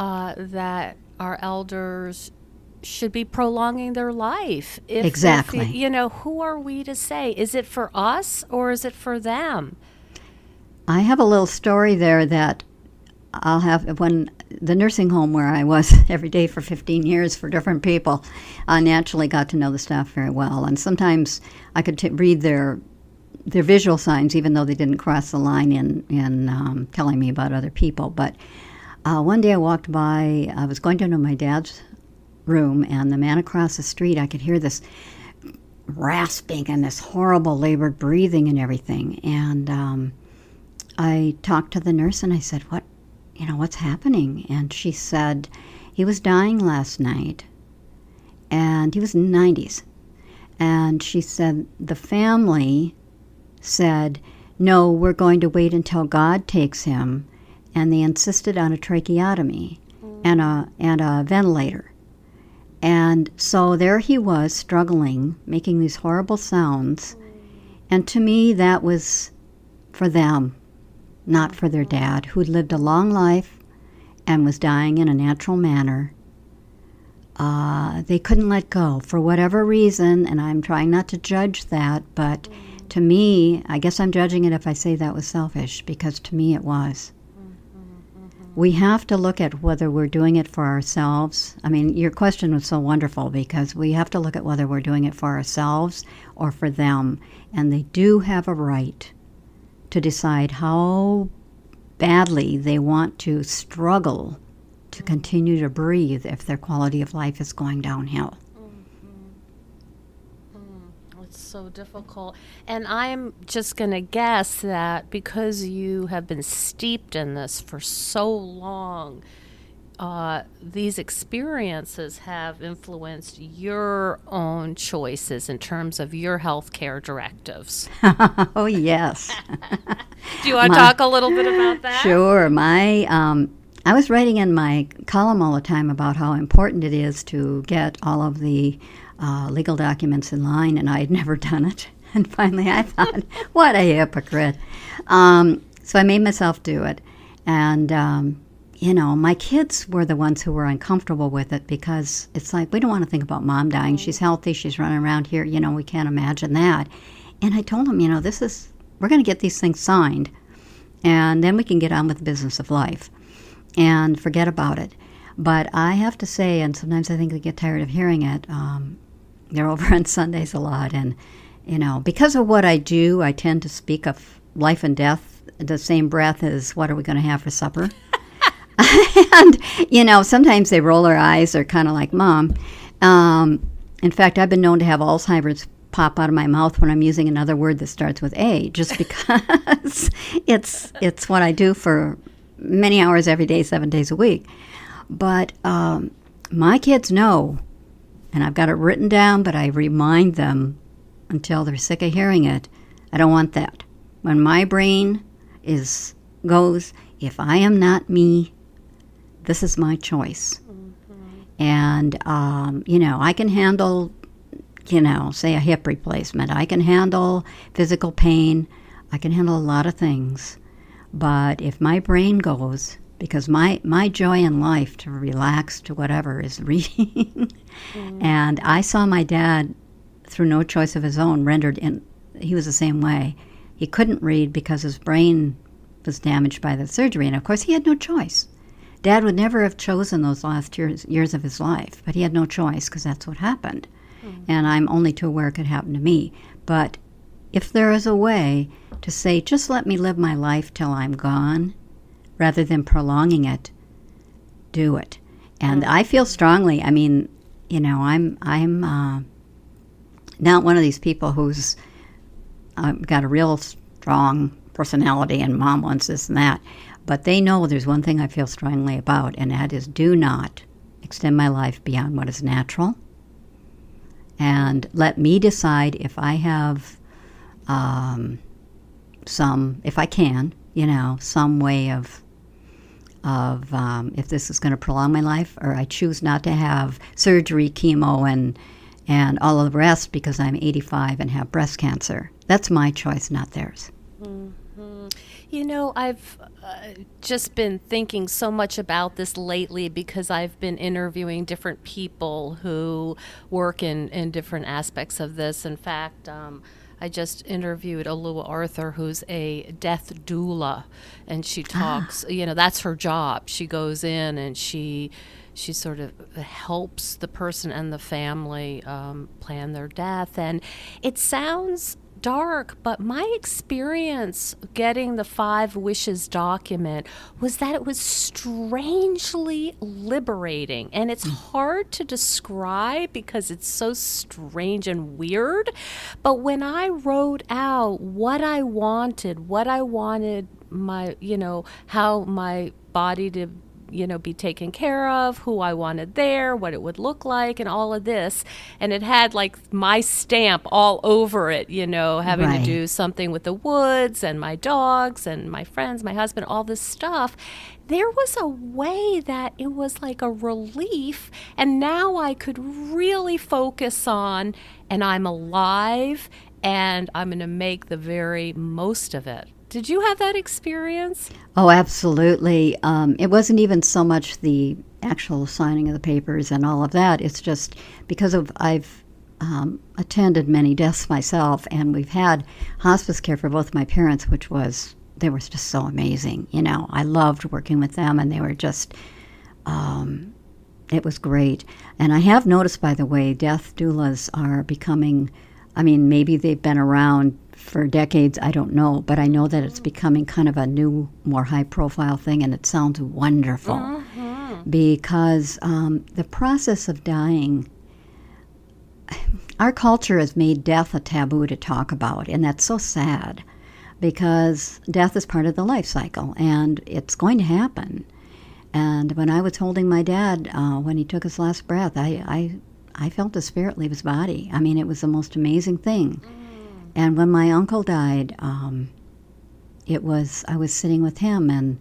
uh, that our elders should be prolonging their life. If, exactly. If, you know, who are we to say? Is it for us or is it for them? I have a little story there that I'll have when the nursing home where I was every day for 15 years for different people. I naturally got to know the staff very well, and sometimes I could t- read their their visual signs, even though they didn't cross the line in in um, telling me about other people. But uh, one day I walked by. I was going to know my dad's room, and the man across the street, I could hear this rasping and this horrible labored breathing and everything. And um, I talked to the nurse and I said, "What, you know, what's happening?" And she said, "He was dying last night, and he was in the 90s." And she said the family said, "No, we're going to wait until God takes him," and they insisted on a tracheotomy and a and a ventilator And so there he was, struggling, making these horrible sounds. And to me, that was for them, not for their dad, who'd lived a long life and was dying in a natural manner. Uh, they couldn't let go for whatever reason, and I'm trying not to judge that, but to me, I guess I'm judging it if I say that was selfish, because to me it was. We have to look at whether we're doing it for ourselves. I mean, your question was so wonderful because we have to look at whether we're doing it for ourselves or for them. And they do have a right to decide how badly they want to struggle to continue to breathe if their quality of life is going downhill. It's so difficult. And I'm just going to guess that because you have been steeped in this for so long, uh, these experiences have influenced your own choices in terms of your healthcare directives. oh, yes. Do you want to talk a little bit about that? Sure. My, um, I was writing in my column all the time about how important it is to get all of the uh, legal documents in line, and I had never done it. And finally, I thought, what a hypocrite. Um, so I made myself do it. And, um, you know, my kids were the ones who were uncomfortable with it because it's like, we don't want to think about mom dying. She's healthy. She's running around here. You know, we can't imagine that. And I told them, you know, this is, we're going to get these things signed. And then we can get on with the business of life and forget about it. But I have to say, and sometimes I think they get tired of hearing it, um, they're over on Sundays a lot. And you know, because of what I do, I tend to speak of life and death the same breath as what are we going to have for supper. and you know, sometimes they roll their eyes. They're kind of like, "Mom." Um, in fact, I've been known to have Alzheimer's pop out of my mouth when I'm using another word that starts with A, just because it's it's what I do for many hours every day, seven days a week. But um, my kids know, and I've got it written down, but I remind them until they're sick of hearing it. I don't want that. When my brain is goes, if I am not me, this is my choice. Mm-hmm. And um, you know, I can handle, you know, say a hip replacement. I can handle physical pain. I can handle a lot of things. But if my brain goes, because my, my joy in life to relax to whatever is reading. mm. And I saw my dad through no choice of his own, rendered in. He was the same way. He couldn't read because his brain was damaged by the surgery, and of course, he had no choice. Dad would never have chosen those last years, years of his life, but he had no choice because that's what happened. Mm. And I'm only too aware it could happen to me. But if there is a way to say, just let me live my life till I'm gone, rather than prolonging it, do it. And mm. I feel strongly. I mean, you know, I'm I'm uh, not one of these people who's uh, got a real strong personality and mom wants this and that. But they know there's one thing I feel strongly about, and that is do not extend my life beyond what is natural. And let me decide if I have um, some, if I can, you know, some way of of um, if this is going to prolong my life, or I choose not to have surgery, chemo, and and all of the rest because I'm 85 and have breast cancer. That's my choice, not theirs. Mm-hmm. You know, I've uh, just been thinking so much about this lately because I've been interviewing different people who work in, in different aspects of this. In fact, um, I just interviewed Alua Arthur, who's a death doula, and she ah. talks. Ah. You know, that's her job. She goes in and she she sort of helps the person and the family um, plan their death. And it sounds dark, but my experience getting the Five Wishes document was that it was strangely liberating. And it's hmm. hard to describe because it's so strange and weird. But when I wrote out what I wanted, what I wanted my, you know, how my body to you know, be taken care of, who I wanted there, what it would look like, and all of this. And it had like my stamp all over it, you know, having Right. to do something with the woods and my dogs and my friends, my husband, all this stuff. There was a way that it was like a relief, and now I could really focus on, and I'm alive, and I'm going to make the very most of it. Did you have that experience? Oh, absolutely. Um, it wasn't even so much the actual signing of the papers and all of that. It's just because of I've um, attended many deaths myself, and we've had hospice care for both my parents, which was they were just so amazing. You know, I loved working with them, and they were just. Um, it was great, and I have noticed, by the way, death doulas are becoming. I mean, maybe they've been around for decades, I don't know, but I know that it's becoming kind of a new, more high profile thing, and it sounds wonderful. Because um, the process of dying, our culture has made death a taboo to talk about, and that's so sad because death is part of the life cycle and it's going to happen. And when I was holding my dad uh, when he took his last breath, I, I, I felt the spirit leave his body. I mean, it was the most amazing thing. And when my uncle died, um, it was I was sitting with him, and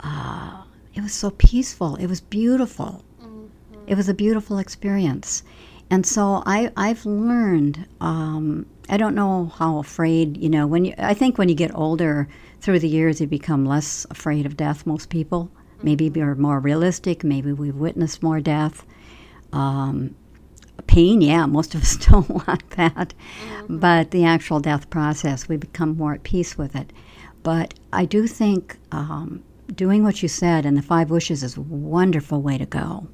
uh, it was so peaceful. It was beautiful. It was a beautiful experience. And so I, I've learned. Um, I don't know how afraid you know when you. I think when you get older, through the years, you become less afraid of death. Most people, maybe we're more realistic. Maybe we've witnessed more death. Um, pain, yeah, most of us don't want that. But the actual death process, we become more at peace with it. But I do think um, doing what you said and the five wishes is a wonderful way to go.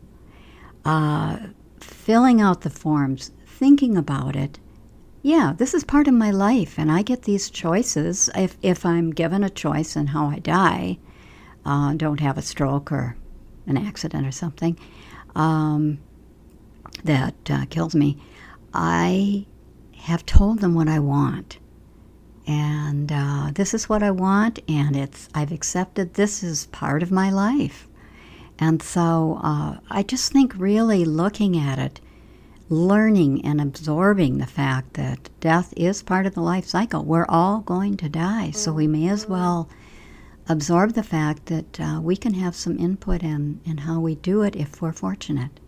Uh, filling out the forms, thinking about it. Yeah, this is part of my life, and I get these choices if, if I'm given a choice in how I die. Uh, don't have a stroke or an accident or something. Um, that uh, kills me, I have told them what I want. And uh, this is what I want, and it's I've accepted this is part of my life. And so uh, I just think really looking at it, learning and absorbing the fact that death is part of the life cycle. We're all going to die, so we may as well absorb the fact that uh, we can have some input in, in how we do it if we're fortunate.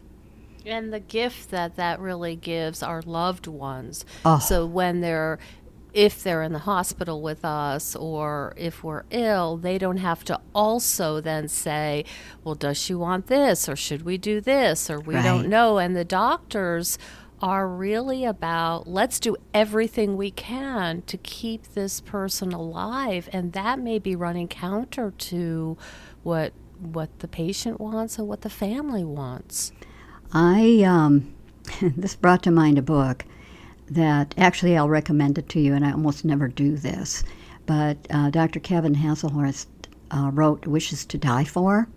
And the gift that that really gives our loved ones. Oh. So when they're if they're in the hospital with us or if we're ill, they don't have to also then say, well, does she want this or should we do this or we Right. don't know. And the doctors are really about let's do everything we can to keep this person alive. And that may be running counter to what what the patient wants and what the family wants. I um, this brought to mind a book that actually I'll recommend it to you, and I almost never do this. But uh, Dr. Kevin Haselhorst uh, wrote "Wishes to Die For,"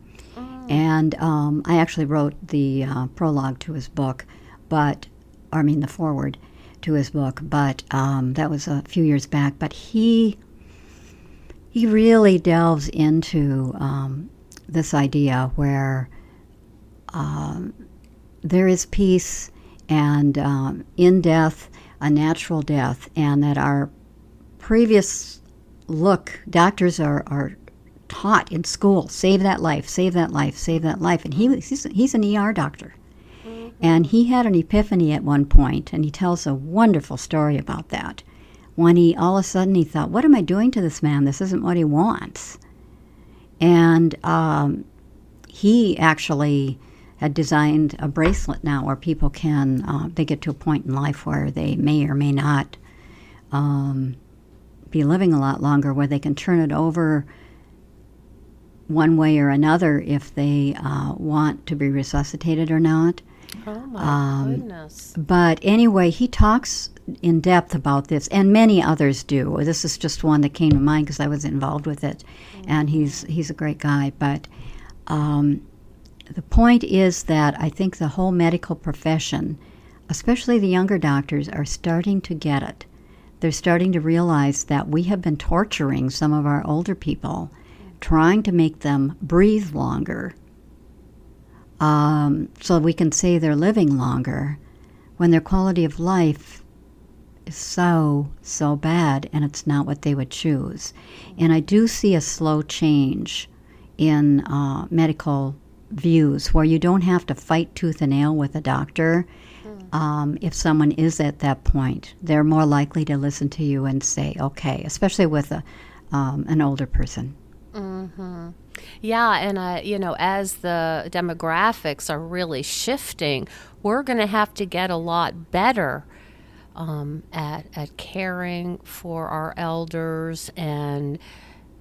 and um, I actually wrote the uh, prologue to his book, but or, I mean the foreword to his book. But um, that was a few years back. But he he really delves into um, this idea where um, there is peace and um, in death, a natural death, and that our previous look, doctors are, are taught in school save that life, save that life, save that life. And he, he's, he's an ER doctor. And he had an epiphany at one point, and he tells a wonderful story about that. When he all of a sudden he thought, "What am I doing to this man? This isn't what he wants." And um, he actually had designed a bracelet now where people can uh, they get to a point in life where they may or may not um, be living a lot longer where they can turn it over one way or another if they uh, want to be resuscitated or not Oh my goodness. but anyway, he talks in depth about this, and many others do. This is just one that came to mind because I was involved with it, and he's he's a great guy. But um, the point is that I think the whole medical profession, especially the younger doctors, are starting to get it. They're starting to realize that we have been torturing some of our older people, trying to make them breathe longer um, so we can say they're living longer when their quality of life is so, so bad and it's not what they would choose. And I do see a slow change in uh, medical views where you don't have to fight tooth and nail with a doctor. Um, if someone is at that point, they're more likely to listen to you and say, okay, especially with a, um, an older person. Mm-hmm. Yeah, and uh, you know, as the demographics are really shifting, we're going to have to get a lot better um, at at caring for our elders and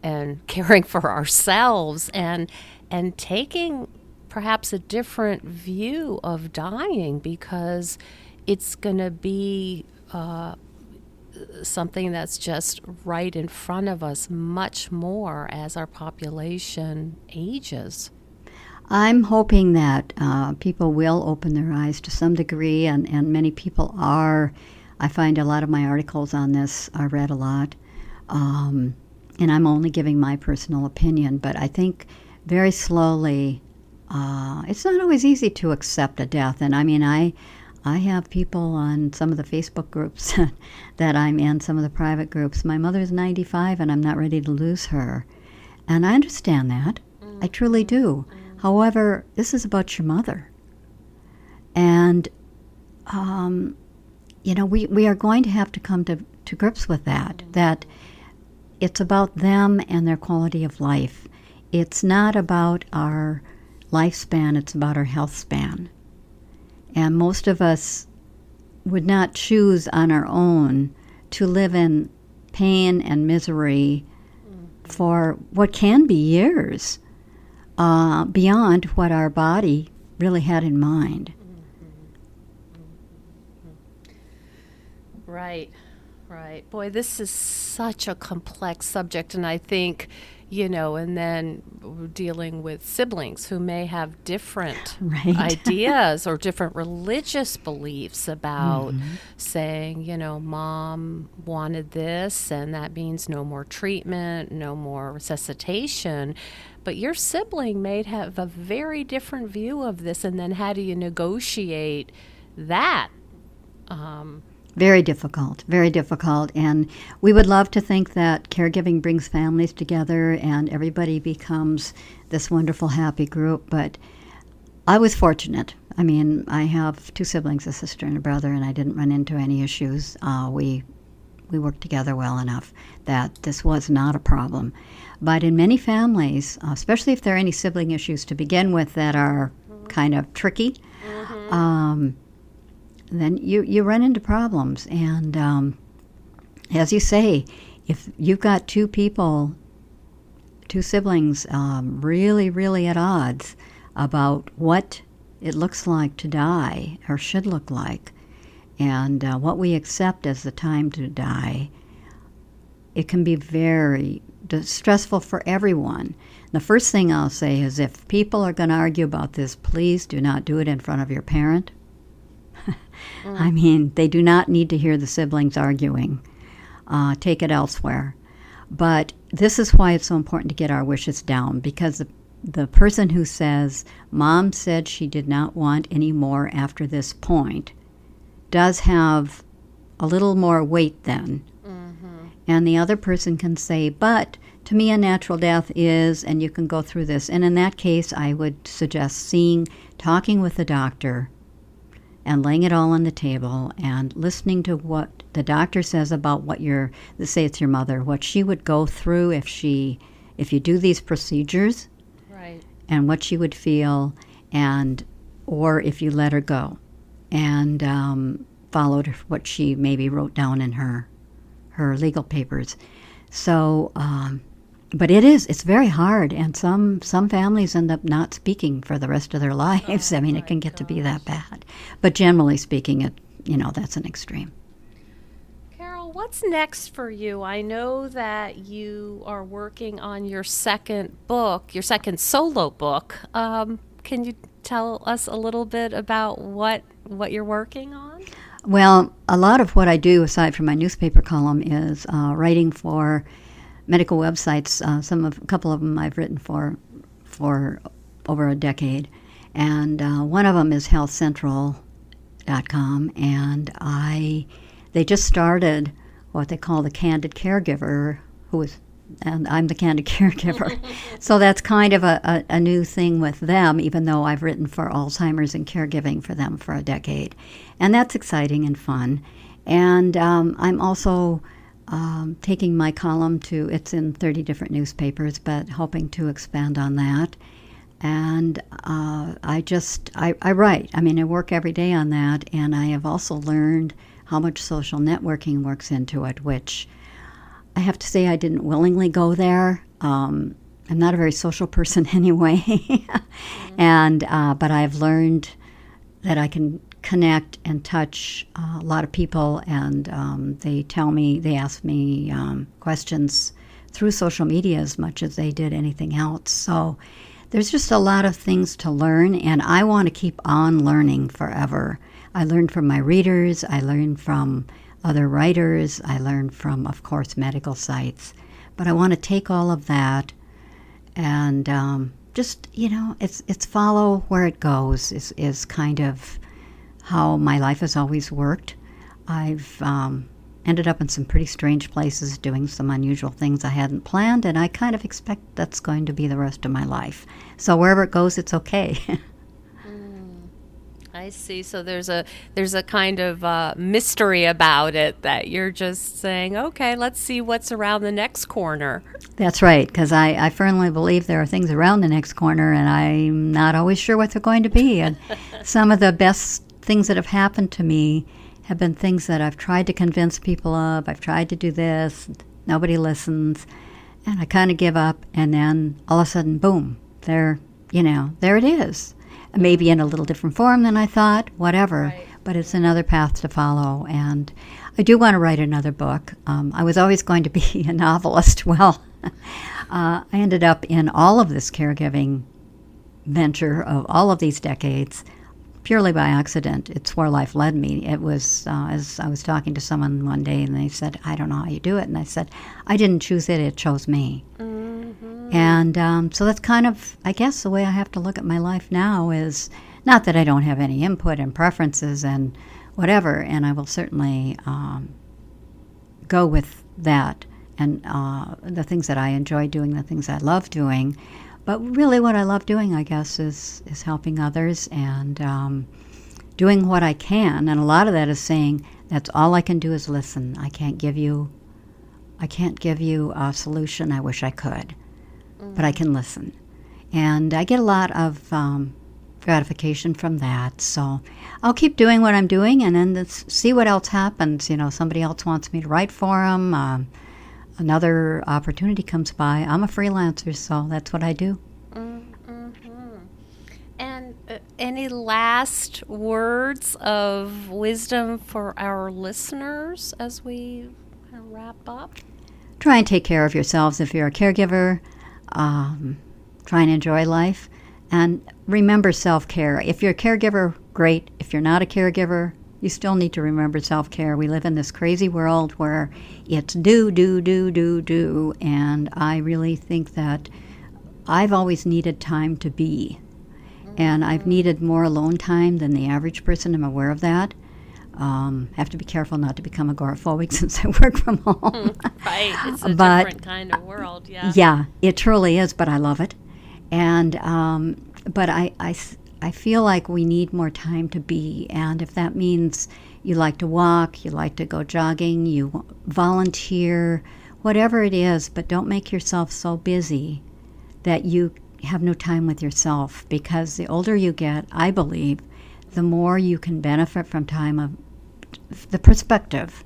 and caring for ourselves and and taking perhaps a different view of dying because it's going to be uh, something that's just right in front of us much more as our population ages. I'm hoping that uh, people will open their eyes to some degree, and, and many people are. I find a lot of my articles on this are read a lot. Um, and I'm only giving my personal opinion, but I think very slowly, uh, it's not always easy to accept a death. And I mean, I, I have people on some of the Facebook groups that I'm in, some of the private groups. My mother's 95 and I'm not ready to lose her. And I understand that. Mm-hmm. I truly do. Mm-hmm. However, this is about your mother. And, um, you know, we, we are going to have to come to, to grips with that. Mm-hmm. That it's about them and their quality of life. It's not about our lifespan, it's about our health span. And most of us would not choose on our own to live in pain and misery for what can be years uh, beyond what our body really had in mind. Right. Right. Boy, this is such a complex subject. And I think, you know, and then dealing with siblings who may have different right. ideas or different religious beliefs about mm-hmm. saying, you know, mom wanted this and that means no more treatment, no more resuscitation. But your sibling may have a very different view of this. And then how do you negotiate that? Um, very difficult, very difficult. And we would love to think that caregiving brings families together and everybody becomes this wonderful, happy group. But I was fortunate. I mean, I have two siblings, a sister and a brother, and I didn't run into any issues. Uh, we we worked together well enough that this was not a problem. But in many families, especially if there are any sibling issues to begin with that are kind of tricky, mm-hmm. um, then you, you run into problems. And um, as you say, if you've got two people, two siblings, um, really, really at odds about what it looks like to die or should look like, and uh, what we accept as the time to die, it can be very stressful for everyone. The first thing I'll say is if people are going to argue about this, please do not do it in front of your parent Mm. I mean, they do not need to hear the siblings arguing. Uh, take it elsewhere. But this is why it's so important to get our wishes down because the, the person who says, Mom said she did not want any more after this point, does have a little more weight then. Mm-hmm. And the other person can say, But to me, a natural death is, and you can go through this. And in that case, I would suggest seeing, talking with the doctor and laying it all on the table and listening to what the doctor says about what your let's say it's your mother what she would go through if she if you do these procedures. Right. And what she would feel and or if you let her go. And um, followed what she maybe wrote down in her her legal papers. So um, but it is it's very hard and some some families end up not speaking for the rest of their lives. Oh, i mean it can get gosh. to be that bad. But generally speaking it you know that's an extreme. Carol what's next for you? I know that you are working on your second book your second solo book. Um, can you tell us a little bit about what what you're working on? Well a lot of what i do aside from my newspaper column is uh, writing for medical websites. Uh, some of a couple of them I've written for for over a decade, And uh, one of them is healthcentral.com. And I, they just started what they call the Candid Caregiver, who is and I'm the candid caregiver. so that's kind of a, a, a, new thing with them, even though I've written for Alzheimer's and caregiving for them for a decade. And that's exciting and fun. And um, I'm also um, taking my column to, it's in 30 different newspapers, but hoping to expand on that. And uh, I just, I, I write. I mean, I work every day on that. And I have also learned how much social networking works into it, which I have to say I didn't willingly go there. Um, I'm not a very social person anyway, mm-hmm. and uh, but I've learned that I can connect and touch uh, a lot of people, and um, they tell me, they ask me um, questions through social media as much as they did anything else. So there's just a lot of things to learn, and I want to keep on learning forever. I learned from my readers. I learned from other writers. I learn from, of course, medical sites. But I want to take all of that and um, just, you know, it's, it's follow where it goes, is, is kind of how my life has always worked. I've um, ended up in some pretty strange places doing some unusual things I hadn't planned, and I kind of expect that's going to be the rest of my life. So wherever it goes, it's okay. I see. So there's a there's a kind of uh, mystery about it that you're just saying, okay, let's see what's around the next corner. That's right, because I, I firmly believe there are things around the next corner, and I'm not always sure what they're going to be. And some of the best things that have happened to me have been things that I've tried to convince people of. I've tried to do this, nobody listens, and I kind of give up, and then all of a sudden, boom, there, you know, there it is maybe in a little different form than I thought, whatever. Right. But it's another path to follow. And I do want to write another book. Um, I was always going to be a novelist. Well, uh, I ended up in all of this caregiving venture of all of these decades purely by accident. It's where life led me. It was uh, as I was talking to someone one day, and they said, "I don't know how you do it," and I said, "I didn't choose it; it chose me." Mm-hmm. And um, so that's kind of, I guess, the way I have to look at my life now. Is not that I don't have any input and preferences and whatever, and I will certainly um, go with that and uh, the things that I enjoy doing, the things I love doing. But really, what I love doing, I guess, is is helping others and um, doing what I can. And a lot of that is saying that's all I can do is listen. I can't give you, I can't give you a solution. I wish I could, mm-hmm. but I can listen. And I get a lot of um, gratification from that. So I'll keep doing what I'm doing, and then see what else happens. You know, somebody else wants me to write for them. Um, another opportunity comes by, I'm a freelancer, so that's what I do. Mm-hmm. And uh, any last words of wisdom for our listeners as we kind of wrap up? Try and take care of yourselves if you're a caregiver. Um, try and enjoy life. And remember self care. If you're a caregiver, great. If you're not a caregiver, you still need to remember self care. We live in this crazy world where it's do, do, do, do, do. And I really think that I've always needed time to be. And I've needed more alone time than the average person. I'm aware of that. Um, have to be careful not to become agoraphobic since I work from home. right, it's a but, different kind of world. Yeah, yeah, it truly is. But I love it, and um, but I, I I feel like we need more time to be. And if that means you like to walk, you like to go jogging, you volunteer, whatever it is, but don't make yourself so busy that you have no time with yourself. Because the older you get, I believe, the more you can benefit from time of the perspective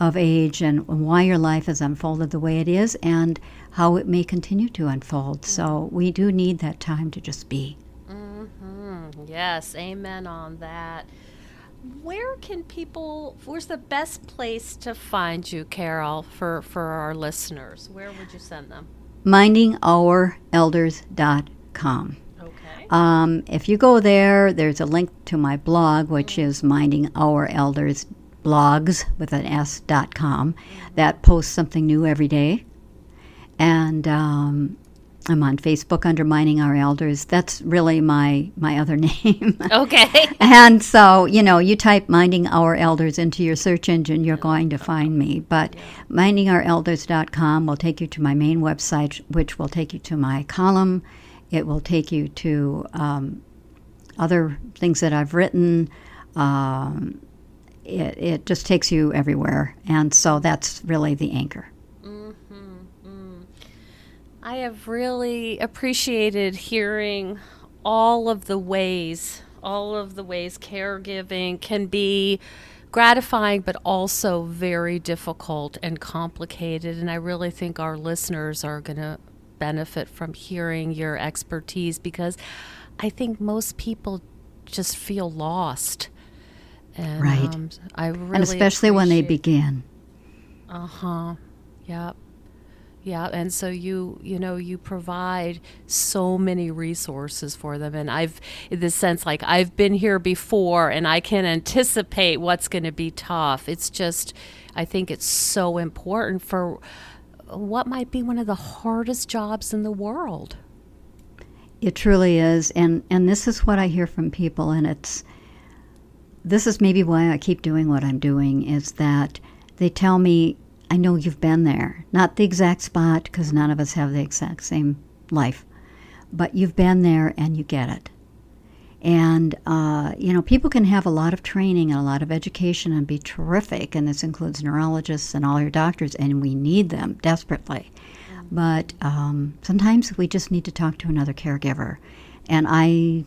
of age and why your life has unfolded the way it is and how it may continue to unfold. So we do need that time to just be. Yes, amen on that. Where can people, where's the best place to find you, Carol, for, for our listeners? Where would you send them? mindingourElders.com. Okay. Um, if you go there, there's a link to my blog, which mm-hmm. is Minding Our Elders blogs with an S.com mm-hmm. that posts something new every day. And um, I'm on Facebook under Minding Our Elders. That's really my my other name. Okay. and so, you know, you type Minding Our Elders into your search engine, you're going to find me. But mindingourelders.com will take you to my main website, which will take you to my column. It will take you to um, other things that I've written. Um, it, it just takes you everywhere. And so that's really the anchor. I have really appreciated hearing all of the ways, all of the ways caregiving can be gratifying, but also very difficult and complicated. And I really think our listeners are going to benefit from hearing your expertise because I think most people just feel lost. And, right. Um, I really and especially when they begin. Uh huh. Yep. Yeah, and so you you know you provide so many resources for them, and I've in the sense like I've been here before, and I can anticipate what's going to be tough. It's just I think it's so important for what might be one of the hardest jobs in the world. It truly is, and and this is what I hear from people, and it's this is maybe why I keep doing what I'm doing is that they tell me I know you've been there. Not the exact spot, because none of us have the exact same life, but you've been there and you get it. And, uh, you know, people can have a lot of training and a lot of education and be terrific, and this includes neurologists and all your doctors, and we need them desperately. But um, sometimes we just need to talk to another caregiver. And I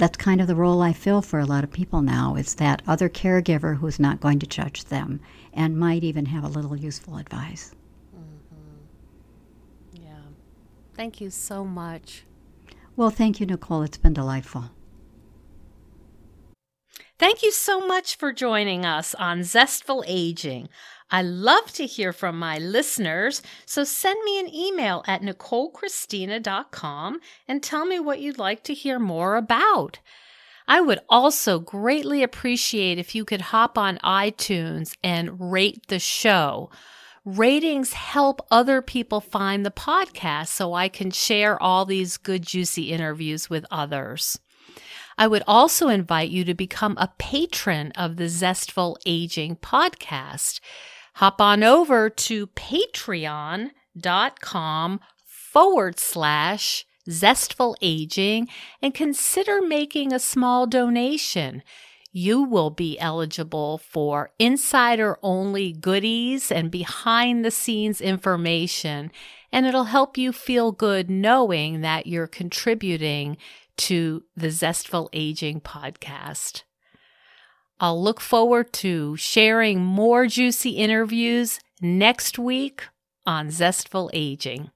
that's kind of the role I fill for a lot of people now is that other caregiver who's not going to judge them and might even have a little useful advice. Mm-hmm. Yeah. Thank you so much. Well, thank you, Nicole. It's been delightful. Thank you so much for joining us on Zestful Aging. I love to hear from my listeners, so send me an email at nicolechristina.com and tell me what you'd like to hear more about. I would also greatly appreciate if you could hop on iTunes and rate the show. Ratings help other people find the podcast so I can share all these good, juicy interviews with others. I would also invite you to become a patron of the Zestful Aging podcast hop on over to patreon.com forward slash zestful aging and consider making a small donation. You will be eligible for insider only goodies and behind the scenes information, and it'll help you feel good knowing that you're contributing to the Zestful Aging podcast. I'll look forward to sharing more juicy interviews next week on Zestful Aging.